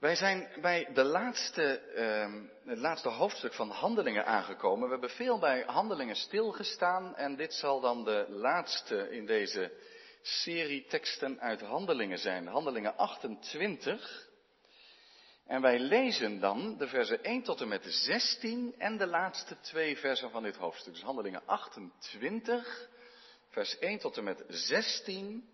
Wij zijn bij de laatste, ehm, het laatste hoofdstuk van Handelingen aangekomen. We hebben veel bij Handelingen stilgestaan en dit zal dan de laatste in deze serie teksten uit Handelingen zijn. Handelingen 28. En wij lezen dan de versen 1 tot en met 16 en de laatste twee versen van dit hoofdstuk. Dus Handelingen 28, vers 1 tot en met 16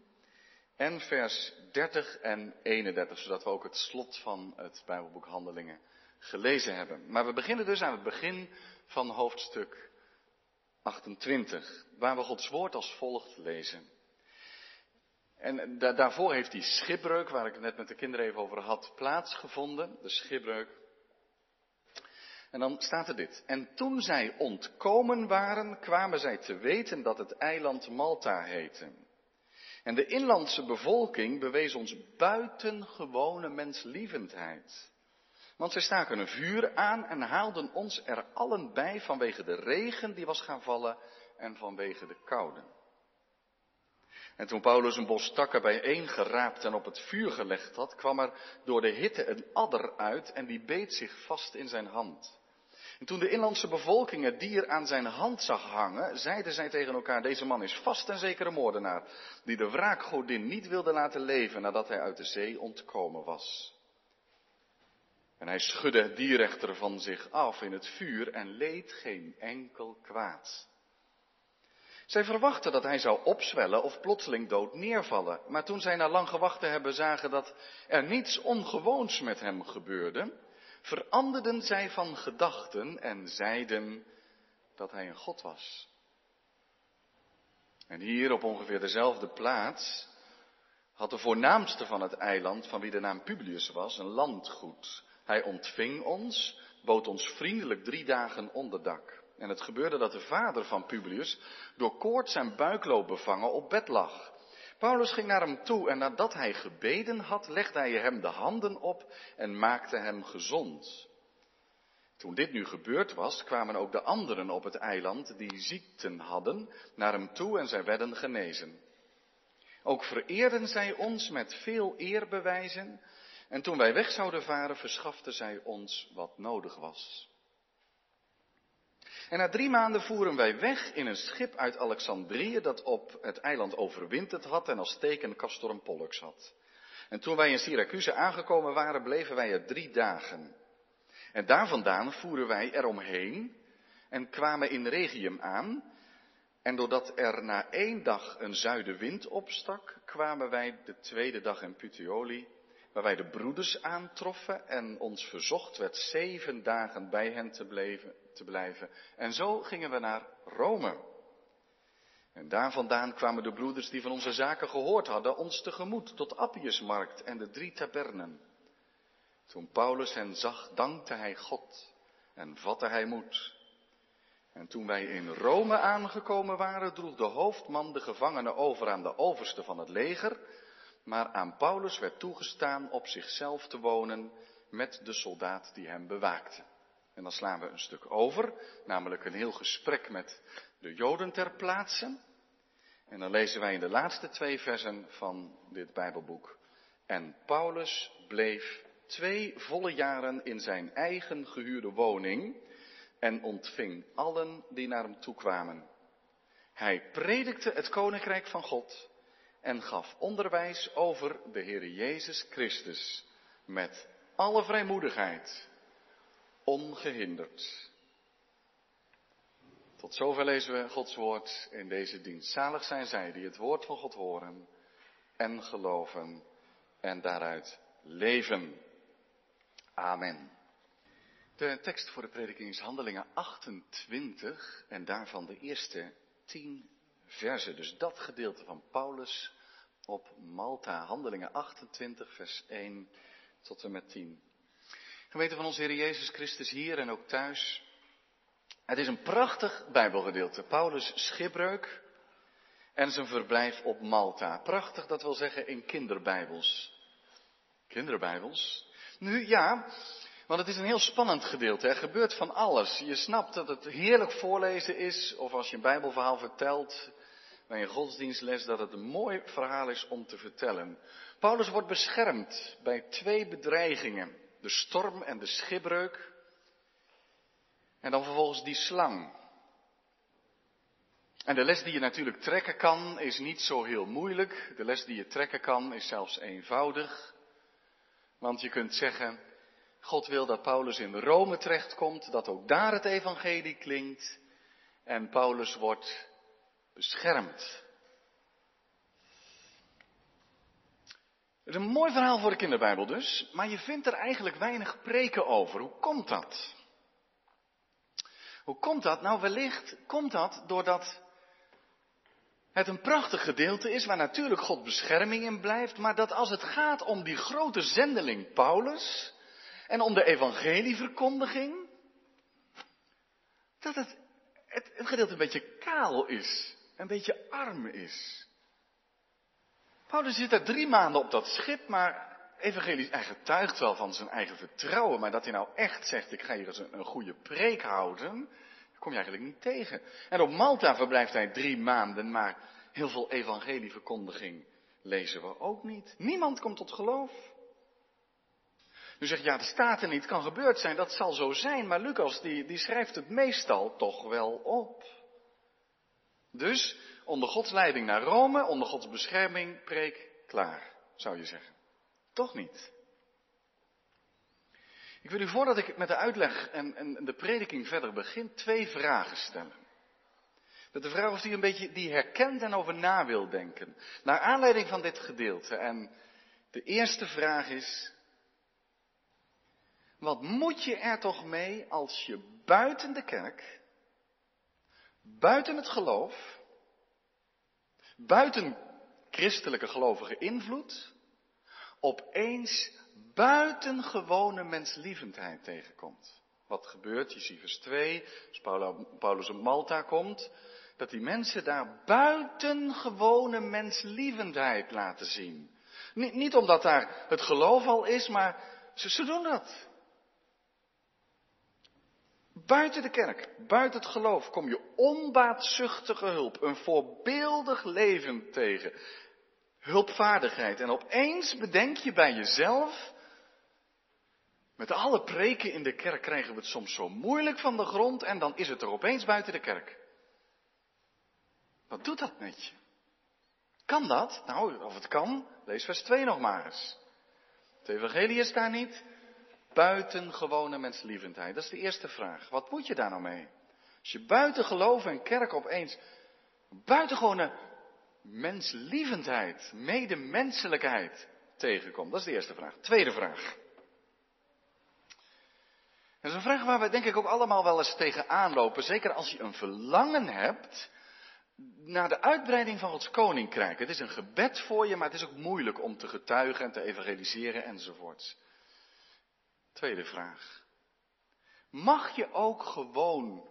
en vers 30 en 31, zodat we ook het slot van het Bijbelboek Handelingen gelezen hebben. Maar we beginnen dus aan het begin van hoofdstuk 28, waar we Gods woord als volgt lezen. En daarvoor heeft die schipbreuk, waar ik het net met de kinderen even over had, plaatsgevonden. De schipbreuk. En dan staat er dit. En toen zij ontkomen waren, kwamen zij te weten dat het eiland Malta heette. En de inlandse bevolking bewees ons buitengewone menslievendheid. Want zij staken een vuur aan en haalden ons er allen bij vanwege de regen die was gaan vallen en vanwege de koude. En toen Paulus een bos takken bijeengeraapt en op het vuur gelegd had, kwam er door de hitte een adder uit en die beet zich vast in zijn hand. En toen de inlandse bevolking het dier aan zijn hand zag hangen, zeiden zij tegen elkaar, deze man is vast en zeker een moordenaar, die de wraakgodin niet wilde laten leven nadat hij uit de zee ontkomen was. En hij schudde het dier echter van zich af in het vuur en leed geen enkel kwaad. Zij verwachten dat hij zou opzwellen of plotseling dood neervallen. Maar toen zij na lang gewacht te hebben zagen dat er niets ongewoons met hem gebeurde, veranderden zij van gedachten en zeiden dat hij een God was. En hier op ongeveer dezelfde plaats had de voornaamste van het eiland, van wie de naam Publius was, een landgoed. Hij ontving ons, bood ons vriendelijk drie dagen onderdak. En het gebeurde dat de vader van Publius door koorts en buikloop bevangen op bed lag. Paulus ging naar hem toe en nadat hij gebeden had, legde hij hem de handen op en maakte hem gezond. Toen dit nu gebeurd was, kwamen ook de anderen op het eiland die ziekten hadden naar hem toe en zij werden genezen. Ook vereerden zij ons met veel eerbewijzen en toen wij weg zouden varen, verschaften zij ons wat nodig was. En na drie maanden voeren wij weg in een schip uit Alexandrië dat op het eiland overwinterd had en als teken Castor en Pollux had. En toen wij in Syracuse aangekomen waren, bleven wij er drie dagen. En daar vandaan voeren wij eromheen en kwamen in Regium aan. En doordat er na één dag een zuidenwind opstak, kwamen wij de tweede dag in Puteoli, waar wij de broeders aantroffen en ons verzocht werd zeven dagen bij hen te blijven, te blijven. En zo gingen we naar Rome. En daar vandaan kwamen de broeders die van onze zaken gehoord hadden ons tegemoet tot Appiusmarkt en de drie tabernen. Toen Paulus hen zag, dankte hij God en vatte hij moed. En toen wij in Rome aangekomen waren, droeg de hoofdman de gevangenen over aan de overste van het leger, maar aan Paulus werd toegestaan op zichzelf te wonen met de soldaat die hem bewaakte. En dan slaan we een stuk over, namelijk een heel gesprek met de Joden ter plaatse. En dan lezen wij in de laatste twee versen van dit Bijbelboek. En Paulus bleef twee volle jaren in zijn eigen gehuurde woning en ontving allen die naar hem toe kwamen. Hij predikte het koninkrijk van God en gaf onderwijs over de Heer Jezus Christus met alle vrijmoedigheid ongehinderd. Tot zover lezen we Gods woord in deze dienst. Zalig zijn zij die het woord van God horen en geloven en daaruit leven. Amen. De tekst voor de prediking is Handelingen 28 en daarvan de eerste 10 versen. Dus dat gedeelte van Paulus op Malta. Handelingen 28 vers 1 tot en met 10. Gemeente van onze Heer Jezus Christus hier en ook thuis. Het is een prachtig Bijbelgedeelte. Paulus' schipbreuk en zijn verblijf op Malta. Prachtig, dat wil zeggen in kinderbijbels. Kinderbijbels? Nu ja, want het is een heel spannend gedeelte. Er gebeurt van alles. Je snapt dat het heerlijk voorlezen is, of als je een Bijbelverhaal vertelt, bij een godsdienstles dat het een mooi verhaal is om te vertellen. Paulus wordt beschermd bij twee bedreigingen. De storm en de schipbreuk. En dan vervolgens die slang. En de les die je natuurlijk trekken kan is niet zo heel moeilijk. De les die je trekken kan is zelfs eenvoudig. Want je kunt zeggen, God wil dat Paulus in Rome terechtkomt, dat ook daar het evangelie klinkt. En Paulus wordt beschermd. Het is een mooi verhaal voor de kinderbijbel dus, maar je vindt er eigenlijk weinig preken over. Hoe komt dat? Hoe komt dat? Nou, wellicht komt dat doordat het een prachtig gedeelte is waar natuurlijk God bescherming in blijft, maar dat als het gaat om die grote zendeling Paulus en om de evangelieverkondiging, dat het, het, het gedeelte een beetje kaal is, een beetje arm is. Paulus zit daar drie maanden op dat schip, maar evangelie, hij getuigt wel van zijn eigen vertrouwen, maar dat hij nou echt zegt, ik ga hier eens een, goede preek houden, kom je eigenlijk niet tegen. En op Malta verblijft hij drie maanden, maar heel veel evangelieverkondiging lezen we ook niet. Niemand komt tot geloof. Nu zegt ja, de staat er niet, kan gebeurd zijn, dat zal zo zijn, maar Lucas die, die schrijft het meestal toch wel op. Dus onder Gods leiding naar Rome, onder Gods bescherming, preek klaar, zou je zeggen. Toch niet. Ik wil u voordat ik met de uitleg en, en de prediking verder begin, twee vragen stellen. Met de vraag of u een beetje die herkent en over na wil denken. Naar aanleiding van dit gedeelte. En de eerste vraag is, wat moet je er toch mee als je buiten de kerk, buiten het geloof, buiten christelijke gelovige invloed, opeens buitengewone menslievendheid tegenkomt. Wat gebeurt? Je ziet vers 2, als Paulus op Malta komt, dat die mensen daar buitengewone menslievendheid laten zien. Niet, niet omdat daar het geloof al is, maar ze, ze doen dat. Buiten de kerk, buiten het geloof, kom je onbaatzuchtige hulp, een voorbeeldig leven tegen. Hulpvaardigheid. En opeens bedenk je bij jezelf, met alle preken in de kerk krijgen we het soms zo moeilijk van de grond en dan is het er opeens buiten de kerk. Wat doet dat met je? Kan dat? Nou, of het kan, lees vers 2 nog maar eens. Het evangelie is daar niet. Buitengewone menslievendheid. Dat is de eerste vraag. Wat moet je daar nou mee? Als je buiten geloof en kerk opeens buitengewone menslievendheid, medemenselijkheid tegenkomt. Dat is de eerste vraag. Tweede vraag. Dat is een vraag waar we denk ik ook allemaal wel eens tegenaan lopen. Zeker als je een verlangen hebt naar de uitbreiding van Gods koninkrijk. Het is een gebed voor je, maar het is ook moeilijk om te getuigen en te evangeliseren enzovoorts. Tweede vraag. Mag je ook gewoon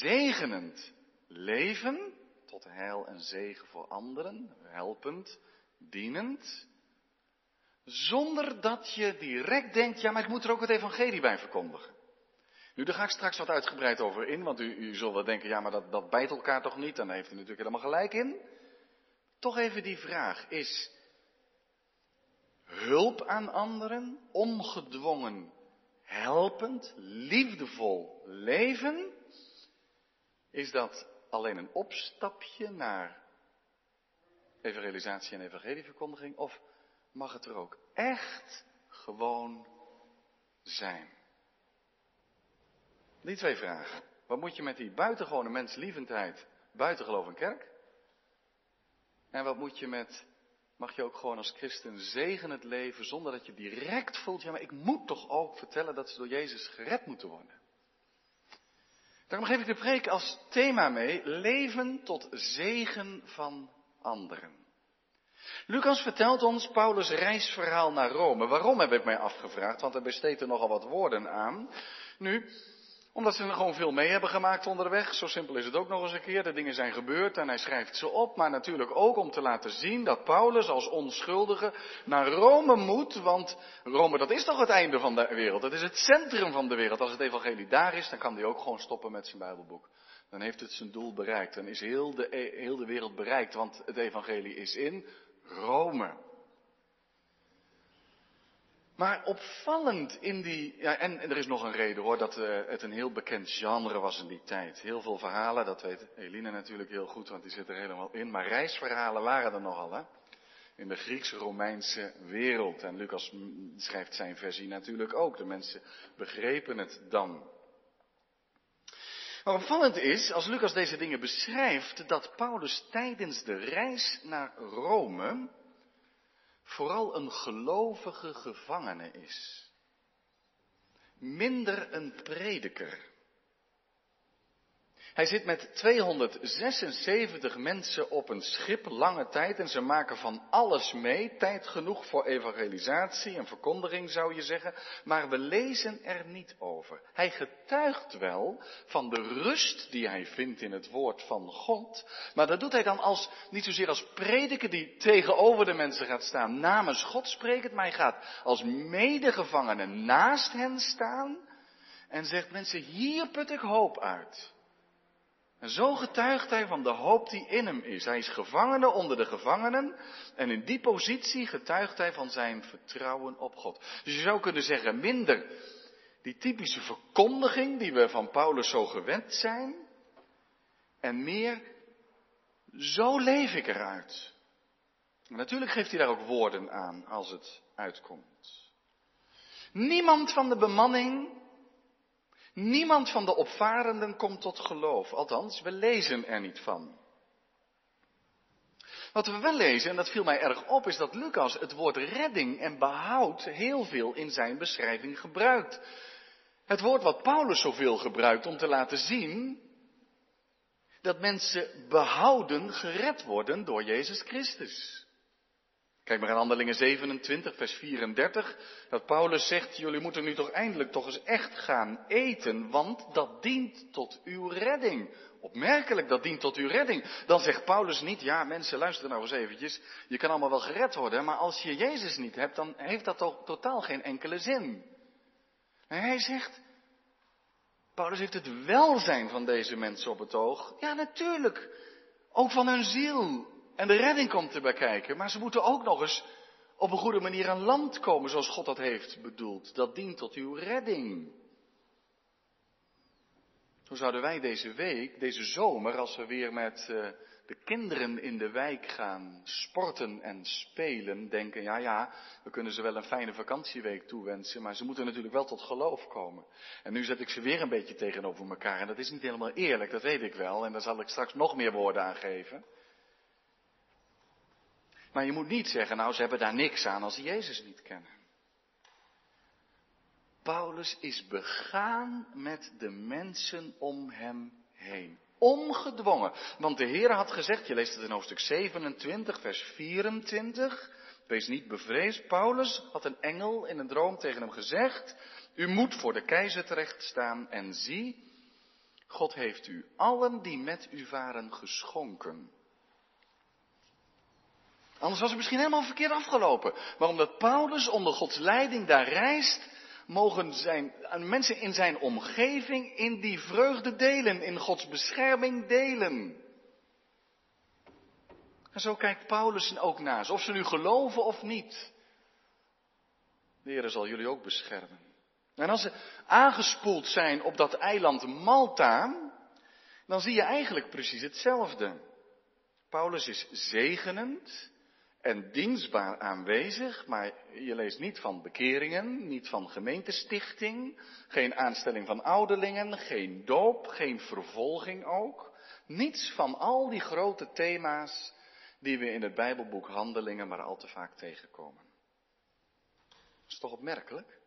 zegenend leven, tot heil en zegen voor anderen, helpend, dienend, zonder dat je direct denkt, ja, maar ik moet er ook het evangelie bij verkondigen. Nu, daar ga ik straks wat uitgebreid over in, want u, u zult wel denken, ja, maar dat, dat bijt elkaar toch niet? Dan heeft u natuurlijk helemaal gelijk in. Toch even die vraag, is hulp aan anderen, ongedwongen, helpend, liefdevol leven, is dat alleen een opstapje naar evangelisatie en evangelieverkondiging? Of mag het er ook echt gewoon zijn? Die twee vragen. Wat moet je met die buitengewone menslievendheid buiten geloof kerk? En wat moet je met, mag je ook gewoon als christen zegen het leven zonder dat je direct voelt, ja maar ik moet toch ook vertellen dat ze door Jezus gered moeten worden. Daarom geef ik de preek als thema mee, leven tot zegen van anderen. Lucas vertelt ons Paulus' reisverhaal naar Rome. Waarom heb ik mij afgevraagd, want hij besteedt er nogal wat woorden aan. Nu, omdat ze er gewoon veel mee hebben gemaakt onderweg. Zo simpel is het ook nog eens een keer. De dingen zijn gebeurd en hij schrijft ze op. Maar natuurlijk ook om te laten zien dat Paulus als onschuldige naar Rome moet. Want Rome dat is toch het einde van de wereld. Dat is het centrum van de wereld. Als het evangelie daar is, dan kan hij ook gewoon stoppen met zijn Bijbelboek. dan heeft het zijn doel bereikt. Dan is heel de, heel de wereld bereikt, want het evangelie is in Rome. Maar opvallend in die, ja, en, er is nog een reden hoor, dat uh, het een heel bekend genre was in die tijd. Heel veel verhalen, dat weet Eline natuurlijk heel goed, want die zit er helemaal in. Maar reisverhalen waren er nogal, hè. In de Grieks-Romeinse wereld. En Lucas schrijft zijn versie natuurlijk ook. De mensen begrepen het dan. Maar opvallend is, als Lucas deze dingen beschrijft, dat Paulus tijdens de reis naar Rome vooral een gelovige gevangene is. Minder een prediker. Hij zit met 276 mensen op een schip lange tijd en ze maken van alles mee. Tijd genoeg voor evangelisatie en verkondiging zou je zeggen. Maar we lezen er niet over. Hij getuigt wel van de rust die hij vindt in het woord van God. Maar dat doet hij dan als, niet zozeer als prediker die tegenover de mensen gaat staan namens God sprekend. Maar hij gaat als medegevangene naast hen staan. En zegt mensen, hier put ik hoop uit. En zo getuigt hij van de hoop die in hem is. Hij is gevangene onder de gevangenen. En in die positie getuigt hij van zijn vertrouwen op God. Dus je zou kunnen zeggen, minder die typische verkondiging die we van Paulus zo gewend zijn. En meer, zo leef ik eruit. En natuurlijk geeft hij daar ook woorden aan als het uitkomt. Niemand van de bemanning Niemand van de opvarenden komt tot geloof. Althans, we lezen er niet van. Wat we wel lezen, en dat viel mij erg op, is dat Lucas het woord redding en behoud heel veel in zijn beschrijving gebruikt. Het woord wat Paulus zoveel gebruikt om te laten zien dat mensen behouden, gered worden door Jezus Christus. Kijk maar aan Handelingen 27, vers 34, dat Paulus zegt, jullie moeten nu toch eindelijk toch eens echt gaan eten, want dat dient tot uw redding. Opmerkelijk, dat dient tot uw redding. Dan zegt Paulus niet, ja mensen, luister nou eens eventjes, je kan allemaal wel gered worden, maar als je Jezus niet hebt, dan heeft dat toch totaal geen enkele zin. En hij zegt, Paulus heeft het welzijn van deze mensen op het oog. Ja, natuurlijk. Ook van hun ziel. En de redding komt erbij kijken. Maar ze moeten ook nog eens op een goede manier aan land komen zoals God dat heeft bedoeld. Dat dient tot uw redding. Hoe zouden wij deze week, deze zomer, als we weer met uh, de kinderen in de wijk gaan sporten en spelen, denken, ja ja, we kunnen ze wel een fijne vakantieweek toewensen, maar ze moeten natuurlijk wel tot geloof komen. En nu zet ik ze weer een beetje tegenover elkaar en dat is niet helemaal eerlijk, dat weet ik wel, en daar zal ik straks nog meer woorden aan geven. Maar je moet niet zeggen, nou ze hebben daar niks aan als ze Jezus niet kennen. Paulus is begaan met de mensen om hem heen. Ongedwongen. Want de Heer had gezegd, je leest het in hoofdstuk 27, vers 24. Wees niet bevreesd. Paulus had een engel in een droom tegen hem gezegd. U moet voor de keizer terecht staan en zie, God heeft u allen die met u waren geschonken. Anders was het misschien helemaal verkeerd afgelopen. Maar omdat Paulus onder Gods leiding daar reist, mogen zijn, mensen in zijn omgeving in die vreugde delen, in Gods bescherming delen. En zo kijkt Paulus ook naar of ze nu geloven of niet. De Heer zal jullie ook beschermen. En als ze aangespoeld zijn op dat eiland Malta, dan zie je eigenlijk precies hetzelfde. Paulus is zegenend en dienstbaar aanwezig, maar je leest niet van bekeringen, niet van gemeentestichting, geen aanstelling van ouderlingen, geen doop, geen vervolging ook. Niets van al die grote thema's die we in het Bijbelboek Handelingen maar al te vaak tegenkomen. Dat is toch opmerkelijk?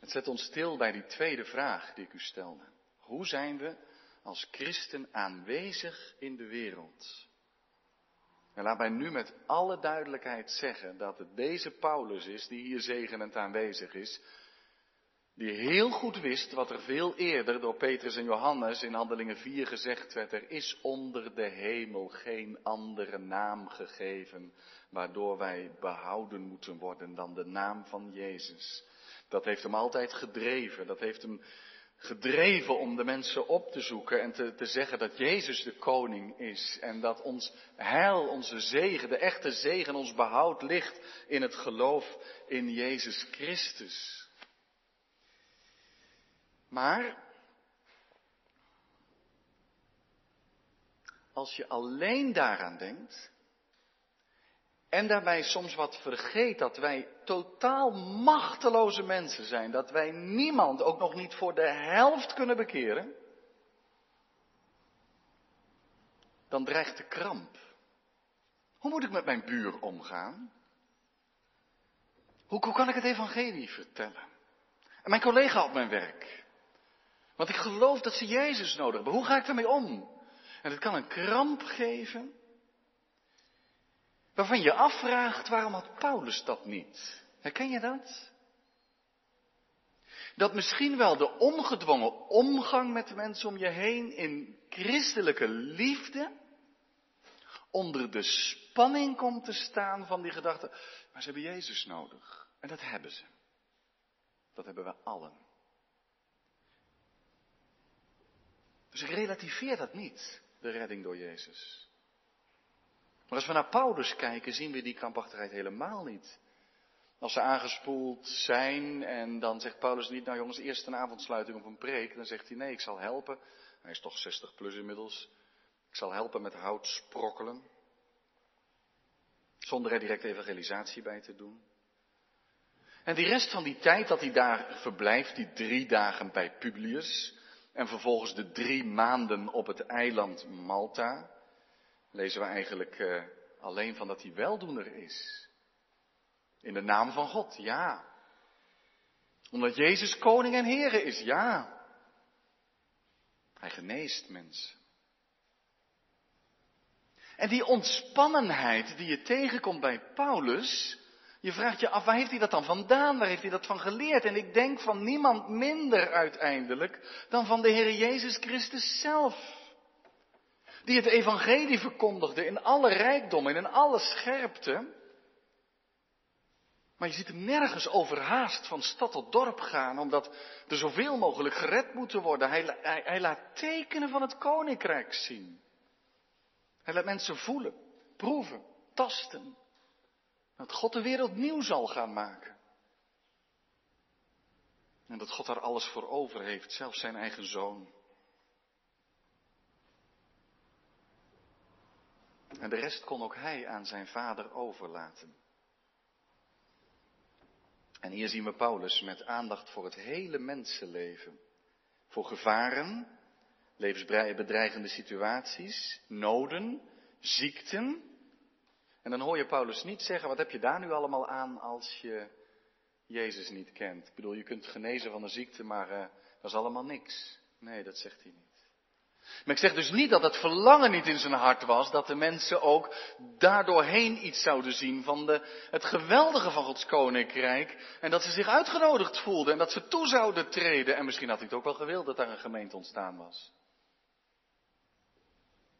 Het zet ons stil bij die tweede vraag die ik u stelde. Hoe zijn we als christen aanwezig in de wereld? En laat mij nu met alle duidelijkheid zeggen dat het deze Paulus is die hier zegenend aanwezig is, die heel goed wist wat er veel eerder door Petrus en Johannes in Handelingen 4 gezegd werd. Er is onder de hemel geen andere naam gegeven waardoor wij behouden moeten worden dan de naam van Jezus. Dat heeft hem altijd gedreven, dat heeft hem gedreven om de mensen op te zoeken en te, te zeggen dat Jezus de koning is en dat ons heil, onze zegen, de echte zegen, ons behoud ligt in het geloof in Jezus Christus. Maar als je alleen daaraan denkt, en daarbij soms wat vergeet dat wij totaal machteloze mensen zijn. Dat wij niemand, ook nog niet voor de helft kunnen bekeren. Dan dreigt de kramp. Hoe moet ik met mijn buur omgaan? Hoe, hoe kan ik het evangelie vertellen? En mijn collega op mijn werk. Want ik geloof dat ze Jezus nodig hebben. Hoe ga ik daarmee om? En het kan een kramp geven. Waarvan je afvraagt, waarom had Paulus dat niet? Herken je dat? Dat misschien wel de ongedwongen omgang met de mensen om je heen in christelijke liefde onder de spanning komt te staan van die gedachte, maar ze hebben Jezus nodig. En dat hebben ze. Dat hebben we allen. Dus ik relativeer dat niet, de redding door Jezus. Maar als we naar Paulus kijken, zien we die krampachtigheid helemaal niet. Als ze aangespoeld zijn en dan zegt Paulus niet, nou jongens, eerst een avondsluiting of een preek. Dan zegt hij, nee, ik zal helpen. Hij is toch 60 plus inmiddels. Ik zal helpen met hout sprokkelen. Zonder er direct evangelisatie bij te doen. En die rest van die tijd dat hij daar verblijft, die drie dagen bij Publius. En vervolgens de drie maanden op het eiland Malta lezen we eigenlijk uh, alleen van dat hij weldoener is. In de naam van God, ja. Omdat Jezus koning en Here is, ja. Hij geneest mensen. En die ontspannenheid die je tegenkomt bij Paulus, je vraagt je af, waar heeft hij dat dan vandaan? Waar heeft hij dat van geleerd? En ik denk van niemand minder uiteindelijk dan van de Heer Jezus Christus zelf die het evangelie verkondigde in alle rijkdom en in alle scherpte. Maar je ziet hem nergens overhaast van stad tot dorp gaan, omdat er zoveel mogelijk gered moeten worden. Hij, hij, hij laat tekenen van het koninkrijk zien. Hij laat mensen voelen, proeven, tasten. Dat God de wereld nieuw zal gaan maken. En dat God daar alles voor over heeft, zelfs zijn eigen zoon. En de rest kon ook hij aan zijn vader overlaten. En hier zien we Paulus met aandacht voor het hele mensenleven. Voor gevaren, levensbedreigende situaties, noden, ziekten. En dan hoor je Paulus niet zeggen, wat heb je daar nu allemaal aan als je Jezus niet kent? Ik bedoel, je kunt genezen van een ziekte, maar uh, dat is allemaal niks. Nee, dat zegt hij niet. Maar ik zeg dus niet dat het verlangen niet in zijn hart was, dat de mensen ook daardoorheen iets zouden zien van de, het geweldige van Gods koninkrijk. En dat ze zich uitgenodigd voelden en dat ze toe zouden treden. En misschien had hij het ook wel gewild dat daar een gemeente ontstaan was.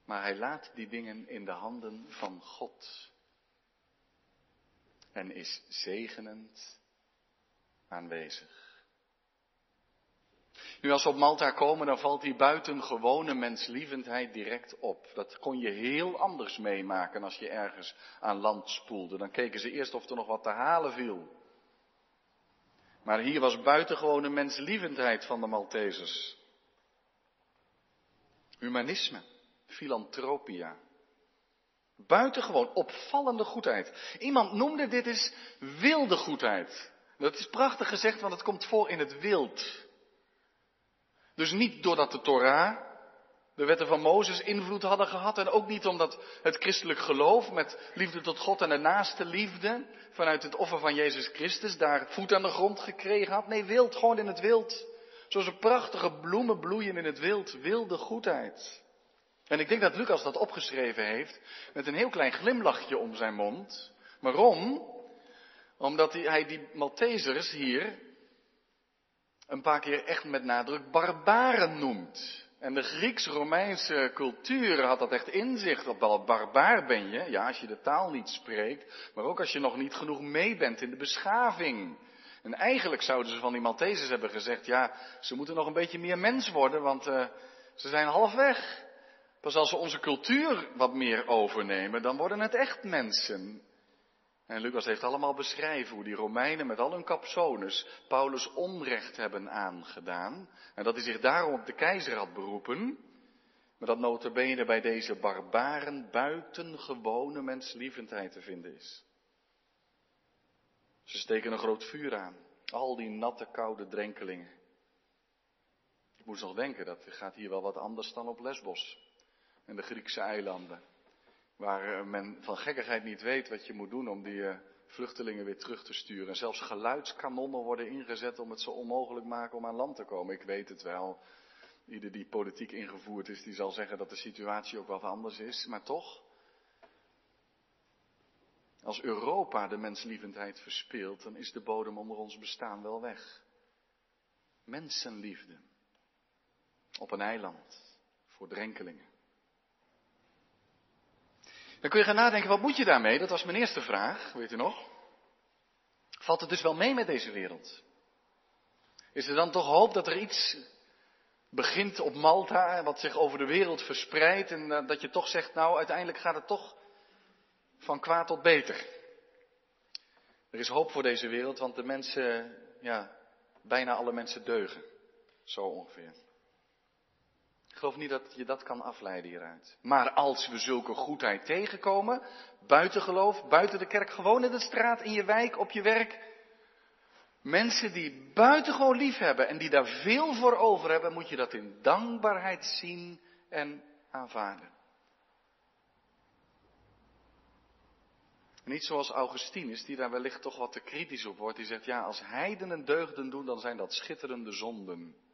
Maar hij laat die dingen in de handen van God. En is zegenend aanwezig. Nu als we op Malta komen, dan valt die buitengewone menslievendheid direct op. Dat kon je heel anders meemaken als je ergens aan land spoelde. Dan keken ze eerst of er nog wat te halen viel. Maar hier was buitengewone menslievendheid van de Maltesers. Humanisme, filantropia. Buitengewoon opvallende goedheid. Iemand noemde dit eens wilde goedheid. Dat is prachtig gezegd, want het komt voor in het wild. Dus niet doordat de Torah, de wetten van Mozes, invloed hadden gehad. En ook niet omdat het christelijk geloof met liefde tot God en de naaste liefde vanuit het offer van Jezus Christus daar voet aan de grond gekregen had. Nee, wild, gewoon in het wild. Zoals een prachtige bloemen bloeien in het wild. Wilde goedheid. En ik denk dat Lucas dat opgeschreven heeft met een heel klein glimlachje om zijn mond. Waarom? Omdat hij die Maltesers hier een paar keer echt met nadruk barbaren noemt. En de Grieks-Romeinse cultuur had dat echt inzicht op wel barbaar ben je, ja, als je de taal niet spreekt, maar ook als je nog niet genoeg mee bent in de beschaving. En eigenlijk zouden ze van die Maltesers hebben gezegd, ja, ze moeten nog een beetje meer mens worden, want uh, ze zijn half weg. Pas als we onze cultuur wat meer overnemen, dan worden het echt mensen. En Lucas heeft allemaal beschreven hoe die Romeinen met al hun capsones Paulus onrecht hebben aangedaan. En dat hij zich daarom op de keizer had beroepen. Maar dat notabene bij deze barbaren buitengewone menslievendheid te vinden is. Ze steken een groot vuur aan. Al die natte, koude drenkelingen. Ik moest nog denken, dat gaat hier wel wat anders dan op Lesbos. En de Griekse eilanden. Waar eh, men van gekkigheid niet weet wat je moet doen om die eh, vluchtelingen weer terug te sturen. En zelfs geluidskanonnen worden ingezet om het zo onmogelijk maken om aan land te komen. Ik weet het wel. Ieder die politiek ingevoerd is, die zal zeggen dat de situatie ook wat anders is. Maar toch, als Europa de menslievendheid verspeelt, dan is de bodem onder ons bestaan wel weg. Mensenliefde. Op een eiland. Voor drenkelingen. Dan kun je gaan nadenken, wat moet je daarmee? Dat was mijn eerste vraag, weet u nog? Valt het dus wel mee met deze wereld? Is er dan toch hoop dat er iets begint op Malta, wat zich over de wereld verspreidt en eh, dat je toch zegt, nou uiteindelijk gaat het toch van kwaad tot beter. Er is hoop voor deze wereld, want de mensen, ja, bijna alle mensen deugen. Zo ongeveer. Ik geloof niet dat je dat kan afleiden hieruit. Maar als we zulke goedheid tegenkomen, buiten geloof, buiten de kerk, gewoon in de straat, in je wijk, op je werk. Mensen die buitengewoon lief hebben en die daar veel voor over hebben, moet je dat in dankbaarheid zien en aanvaarden. Niet zoals Augustinus, die daar wellicht toch wat te kritisch op wordt. Die zegt, ja, als heidenen deugden doen, dan zijn dat schitterende zonden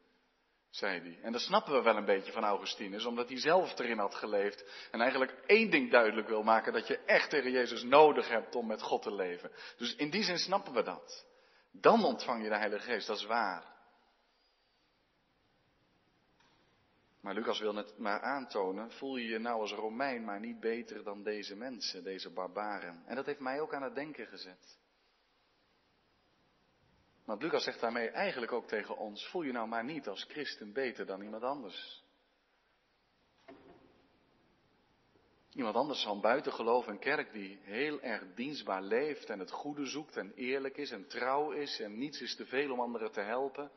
zei hij. En dat snappen we wel een beetje van Augustinus, omdat hij zelf erin had geleefd. En eigenlijk één ding duidelijk wil maken, dat je echt tegen Jezus nodig hebt om met God te leven. Dus in die zin snappen we dat. Dan ontvang je de Heilige Geest, dat is waar. Maar Lucas wil net maar aantonen, voel je je nou als Romein maar niet beter dan deze mensen, deze barbaren. En dat heeft mij ook aan het denken gezet. Want Lucas zegt daarmee eigenlijk ook tegen ons, voel je nou maar niet als christen beter dan iemand anders. Iemand anders van buiten geloof en kerk die heel erg dienstbaar leeft en het goede zoekt en eerlijk is en trouw is en niets is te veel om anderen te helpen.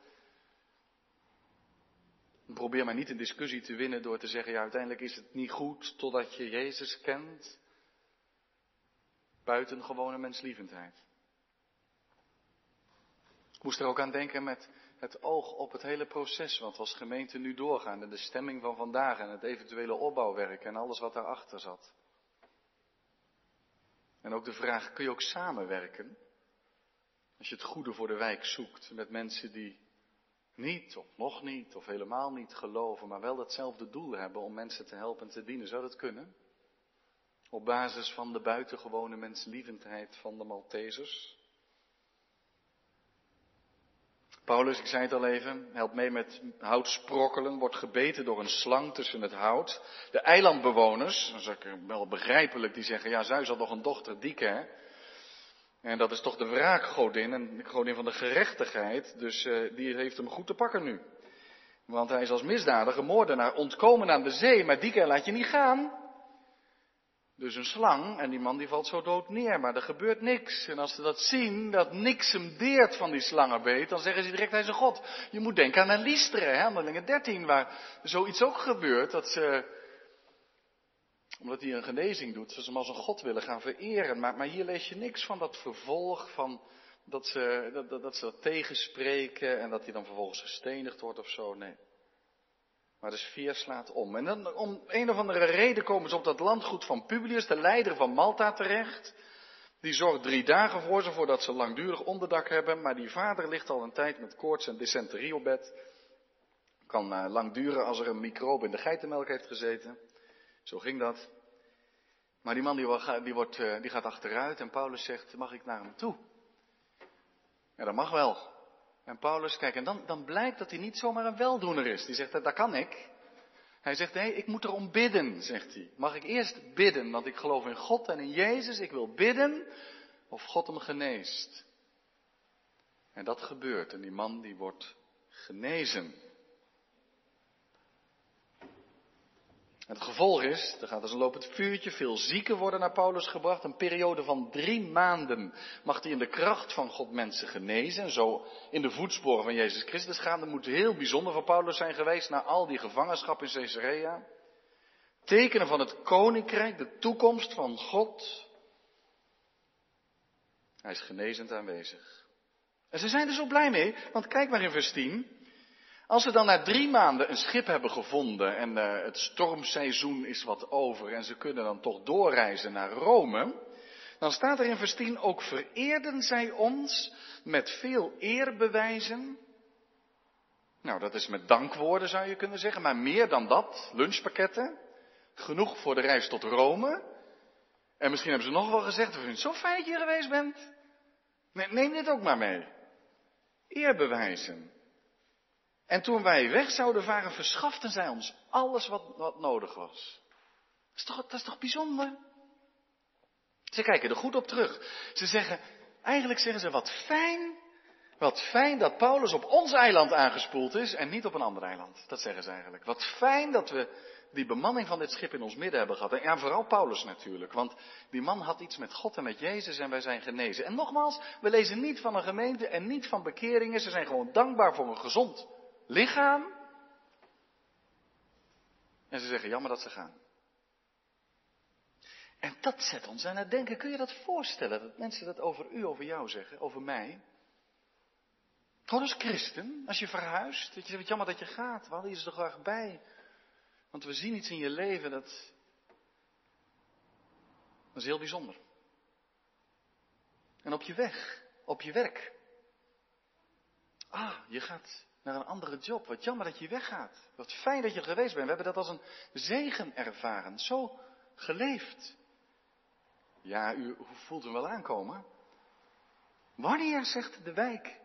Probeer maar niet een discussie te winnen door te zeggen, ja uiteindelijk is het niet goed totdat je Jezus kent. Buitengewone menslievendheid. Moest er ook aan denken met het oog op het hele proces wat als gemeente nu doorgaan en de stemming van vandaag en het eventuele opbouwwerk en alles wat daarachter zat. En ook de vraag, kun je ook samenwerken? Als je het goede voor de wijk zoekt met mensen die niet of nog niet of helemaal niet geloven, maar wel hetzelfde doel hebben om mensen te helpen en te dienen. Zou dat kunnen? Op basis van de buitengewone menslievendheid van de Maltesers? Paulus, ik zei het al even, helpt mee met hout sprokkelen, wordt gebeten door een slang tussen het hout. De eilandbewoners, dat is ook wel begrijpelijk, die zeggen, ja, zij zal toch een dochter dieken, hè? En dat is toch de wraakgodin, en godin van de gerechtigheid, dus uh, die heeft hem goed te pakken nu. Want hij is als misdadiger, moordenaar, ontkomen aan de zee, maar Dike laat je niet gaan. Dus een slang en die man die valt zo dood neer, maar er gebeurt niks. En als ze dat zien, dat niks hem deert van die slangenbeet, dan zeggen ze direct hij is een god. Je moet denken aan een Listere, handelingen 13, waar zoiets ook gebeurt, dat ze, omdat hij een genezing doet, ze hem als een god willen gaan vereren. Maar, maar hier lees je niks van dat vervolg, van dat ze dat, dat, ze dat tegenspreken en dat hij dan vervolgens gestenigd wordt of zo, nee. Maar de sfeer slaat om. En dan om een of andere reden komen ze op dat landgoed van Publius, de leider van Malta, terecht. Die zorgt drie dagen voor ze voordat ze langdurig onderdak hebben. Maar die vader ligt al een tijd met koorts en dysenterie op bed. Kan uh, lang duren als er een microbe in de geitenmelk heeft gezeten. Zo ging dat. Maar die man die, die, wordt, uh, die gaat achteruit en Paulus zegt, mag ik naar hem toe? Ja, dat mag wel. En Paulus, kijk, en dan, dan blijkt dat hij niet zomaar een weldoener is. Die zegt, dat kan ik. Hij zegt, nee, ik moet erom bidden, zegt hij. Mag ik eerst bidden, want ik geloof in God en in Jezus. Ik wil bidden of God hem geneest. En dat gebeurt en die man die wordt genezen. Het gevolg is, er gaat als een lopend vuurtje, veel zieken worden naar Paulus gebracht. Een periode van drie maanden mag hij in de kracht van God mensen genezen. En zo in de voetsporen van Jezus Christus gaan. Dat moet heel bijzonder voor Paulus zijn geweest na al die gevangenschap in Caesarea. Tekenen van het koninkrijk, de toekomst van God. Hij is genezend aanwezig. En ze zijn er zo blij mee, want kijk maar in vers 10. Als ze dan na drie maanden een schip hebben gevonden en uh, het stormseizoen is wat over en ze kunnen dan toch doorreizen naar Rome, dan staat er in vers 10 ook vereerden zij ons met veel eerbewijzen. Nou, dat is met dankwoorden zou je kunnen zeggen, maar meer dan dat, lunchpakketten, genoeg voor de reis tot Rome. En misschien hebben ze nog wel gezegd, we vinden zo fijn dat je geweest bent. Neem dit ook maar mee. Eerbewijzen. En toen wij weg zouden varen, verschaften zij ons alles wat, wat nodig was. Dat is, toch, dat is toch bijzonder? Ze kijken er goed op terug. Ze zeggen, eigenlijk zeggen ze, wat fijn, wat fijn dat Paulus op ons eiland aangespoeld is en niet op een ander eiland. Dat zeggen ze eigenlijk. Wat fijn dat we die bemanning van dit schip in ons midden hebben gehad. En vooral Paulus natuurlijk. Want die man had iets met God en met Jezus en wij zijn genezen. En nogmaals, we lezen niet van een gemeente en niet van bekeringen. Ze zijn gewoon dankbaar voor een gezond lichaam. En ze zeggen jammer dat ze gaan. En dat zet ons aan het denken. Kun je dat voorstellen? Dat mensen dat over u, over jou zeggen, over mij? Gewoon als christen, als je verhuist, dat je zegt, jammer dat je gaat, we hadden je er graag bij. Want we zien iets in je leven dat, dat is heel bijzonder. En op je weg, op je werk. Ah, je gaat naar een andere job. Wat jammer dat je weggaat. Wat fijn dat je geweest bent. We hebben dat als een zegen ervaren. Zo geleefd. Ja, u voelt hem wel aankomen. Wanneer zegt de wijk?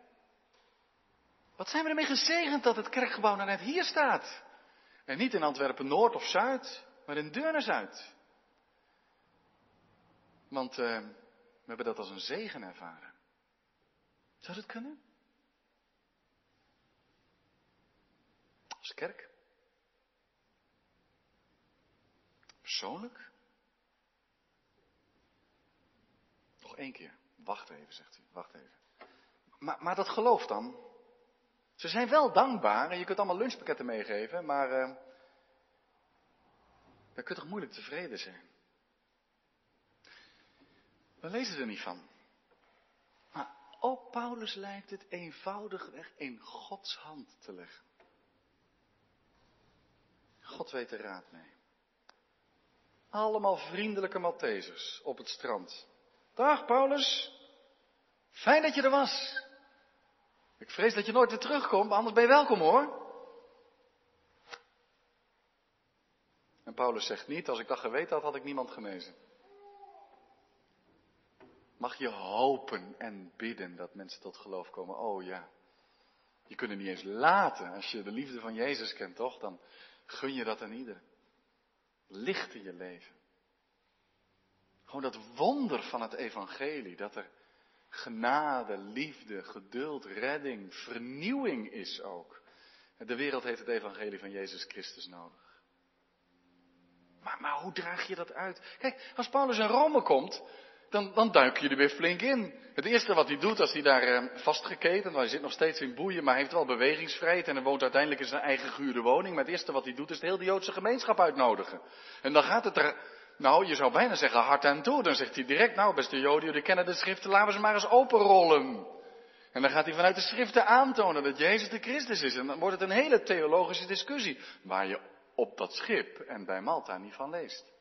Wat zijn we ermee gezegend dat het kerkgebouw nou net hier staat? En niet in Antwerpen Noord of Zuid, maar in Deurne Zuid. Want uh, we hebben dat als een zegen ervaren. Zou dat kunnen? Kerk? Persoonlijk? Nog één keer. Wacht even, zegt u. Wacht even. Maar, maar dat geloof dan. Ze zijn wel dankbaar en je kunt allemaal lunchpakketten meegeven, maar uh, dan kun toch moeilijk tevreden zijn. We lezen er niet van. Maar op Paulus lijkt het eenvoudigweg in Gods hand te leggen. God weet de raad mee. Allemaal vriendelijke Maltesers op het strand. Dag Paulus, fijn dat je er was. Ik vrees dat je nooit weer terugkomt, maar anders ben je welkom hoor. En Paulus zegt niet, als ik dat geweten had, had ik niemand genezen. Mag je hopen en bidden dat mensen tot geloof komen? Oh ja. Je kunt het niet eens laten. Als je de liefde van Jezus kent, toch? Dan Gun je dat aan ieder. Licht in je leven. Gewoon dat wonder van het evangelie, dat er genade, liefde, geduld, redding, vernieuwing is ook. De wereld heeft het evangelie van Jezus Christus nodig. Maar, maar hoe draag je dat uit? Kijk, als Paulus in Rome komt, dan, dan duik je er weer flink in. Het eerste wat hij doet als hij daar eh, want hij zit nog steeds in boeien, maar hij heeft wel bewegingsvrijheid en hij woont uiteindelijk in zijn eigen gehuurde woning. Maar het eerste wat hij doet is de hele Joodse gemeenschap uitnodigen. En dan gaat het er, nou je zou bijna zeggen hard aan toe. Dan zegt hij direct, nou beste Joden, jullie kennen de schriften, laten we ze maar eens openrollen. En dan gaat hij vanuit de schriften aantonen dat Jezus de Christus is. En dan wordt het een hele theologische discussie, waar je op dat schip en bij Malta niet van leest.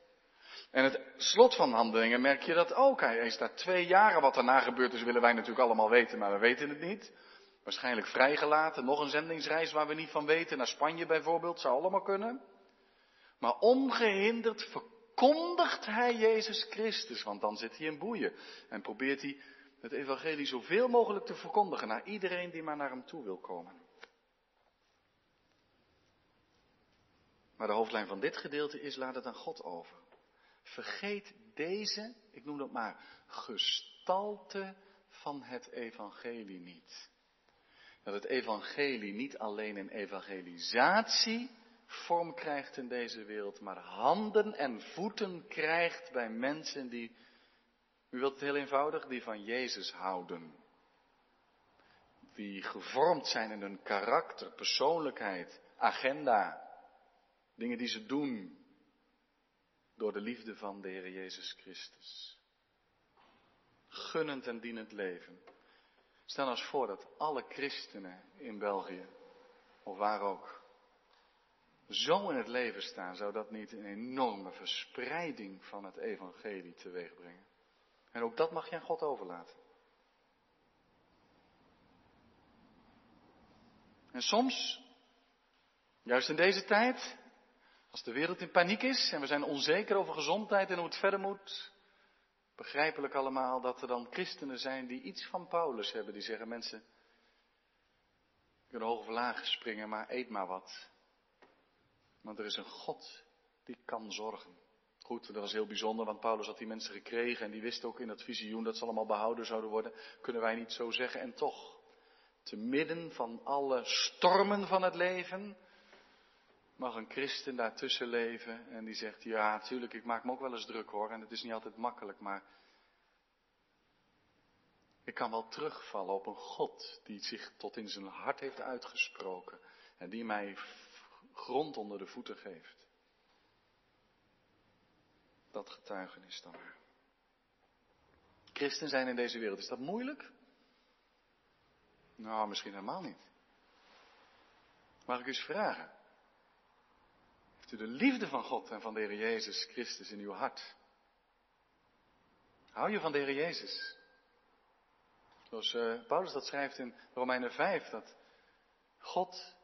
En het slot van handelingen merk je dat ook. Hij is daar twee jaren. Wat daarna gebeurd is, willen wij natuurlijk allemaal weten, maar we weten het niet. Waarschijnlijk vrijgelaten. Nog een zendingsreis waar we niet van weten. Naar Spanje bijvoorbeeld. Zou allemaal kunnen. Maar ongehinderd verkondigt hij Jezus Christus. Want dan zit hij in boeien. En probeert hij het evangelie zoveel mogelijk te verkondigen naar iedereen die maar naar hem toe wil komen. Maar de hoofdlijn van dit gedeelte is, laat het aan God over. Vergeet deze, ik noem dat maar, gestalte van het evangelie niet. Dat het evangelie niet alleen een evangelisatie vorm krijgt in deze wereld, maar handen en voeten krijgt bij mensen die, u wilt het heel eenvoudig, die van Jezus houden. Die gevormd zijn in hun karakter, persoonlijkheid, agenda, dingen die ze doen door de liefde van de Heer Jezus Christus. Gunnend en dienend leven. Stel nou eens voor dat alle christenen in België, of waar ook, zo in het leven staan, zou dat niet een enorme verspreiding van het evangelie teweeg brengen. En ook dat mag je aan God overlaten. En soms, juist in deze tijd, als de wereld in paniek is en we zijn onzeker over gezondheid en hoe het verder moet, begrijpelijk allemaal dat er dan christenen zijn die iets van Paulus hebben, die zeggen mensen, kunnen hoog of laag springen, maar eet maar wat. Want er is een God die kan zorgen. Goed, dat was heel bijzonder, want Paulus had die mensen gekregen en die wist ook in dat visioen dat ze allemaal behouden zouden worden. Kunnen wij niet zo zeggen. En toch, te midden van alle stormen van het leven, mag een christen daartussen leven en die zegt, ja, natuurlijk, ik maak me ook wel eens druk hoor en het is niet altijd makkelijk, maar ik kan wel terugvallen op een God die zich tot in zijn hart heeft uitgesproken en die mij grond onder de voeten geeft. Dat getuigenis dan. Christen zijn in deze wereld, is dat moeilijk? Nou, misschien helemaal niet. Mag ik u eens vragen? U de liefde van God en van de Heer Jezus Christus in uw hart? Hou je van de Heer Jezus? Zoals uh, Paulus dat schrijft in Romeinen 5, dat God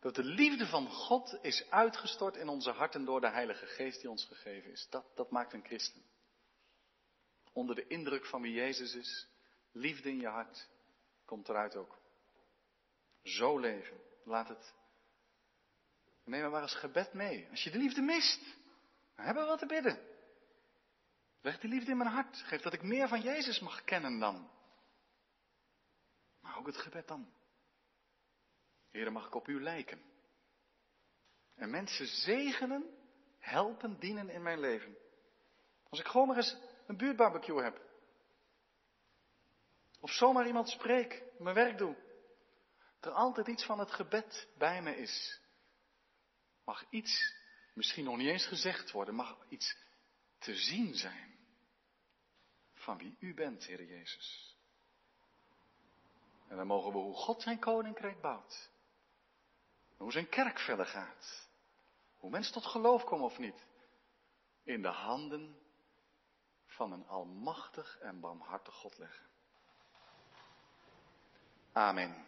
dat de liefde van God is uitgestort in onze harten door de Heilige Geest die ons gegeven is. Dat, dat maakt een christen. Onder de indruk van wie Jezus is, liefde in je hart, komt eruit ook. Zo leven. Laat het. Neem maar eens gebed mee. Als je de liefde mist, dan hebben we wat te bidden. Leg die liefde in mijn hart. Geef dat ik meer van Jezus mag kennen dan. Maar ook het gebed dan. Heren, mag ik op u lijken? En mensen zegenen, helpen, dienen in mijn leven. Als ik gewoon maar eens een buurtbarbecue heb. Of zomaar iemand spreek, mijn werk doe. Er altijd iets van het gebed bij me is. Mag iets, misschien nog niet eens gezegd worden, mag iets te zien zijn. Van wie u bent, Heer Jezus. En dan mogen we hoe God zijn koninkrijk bouwt hoe zijn kerk verder gaat. Hoe mensen tot geloof komen of niet. In de handen van een almachtig en barmhartig God leggen. Amen.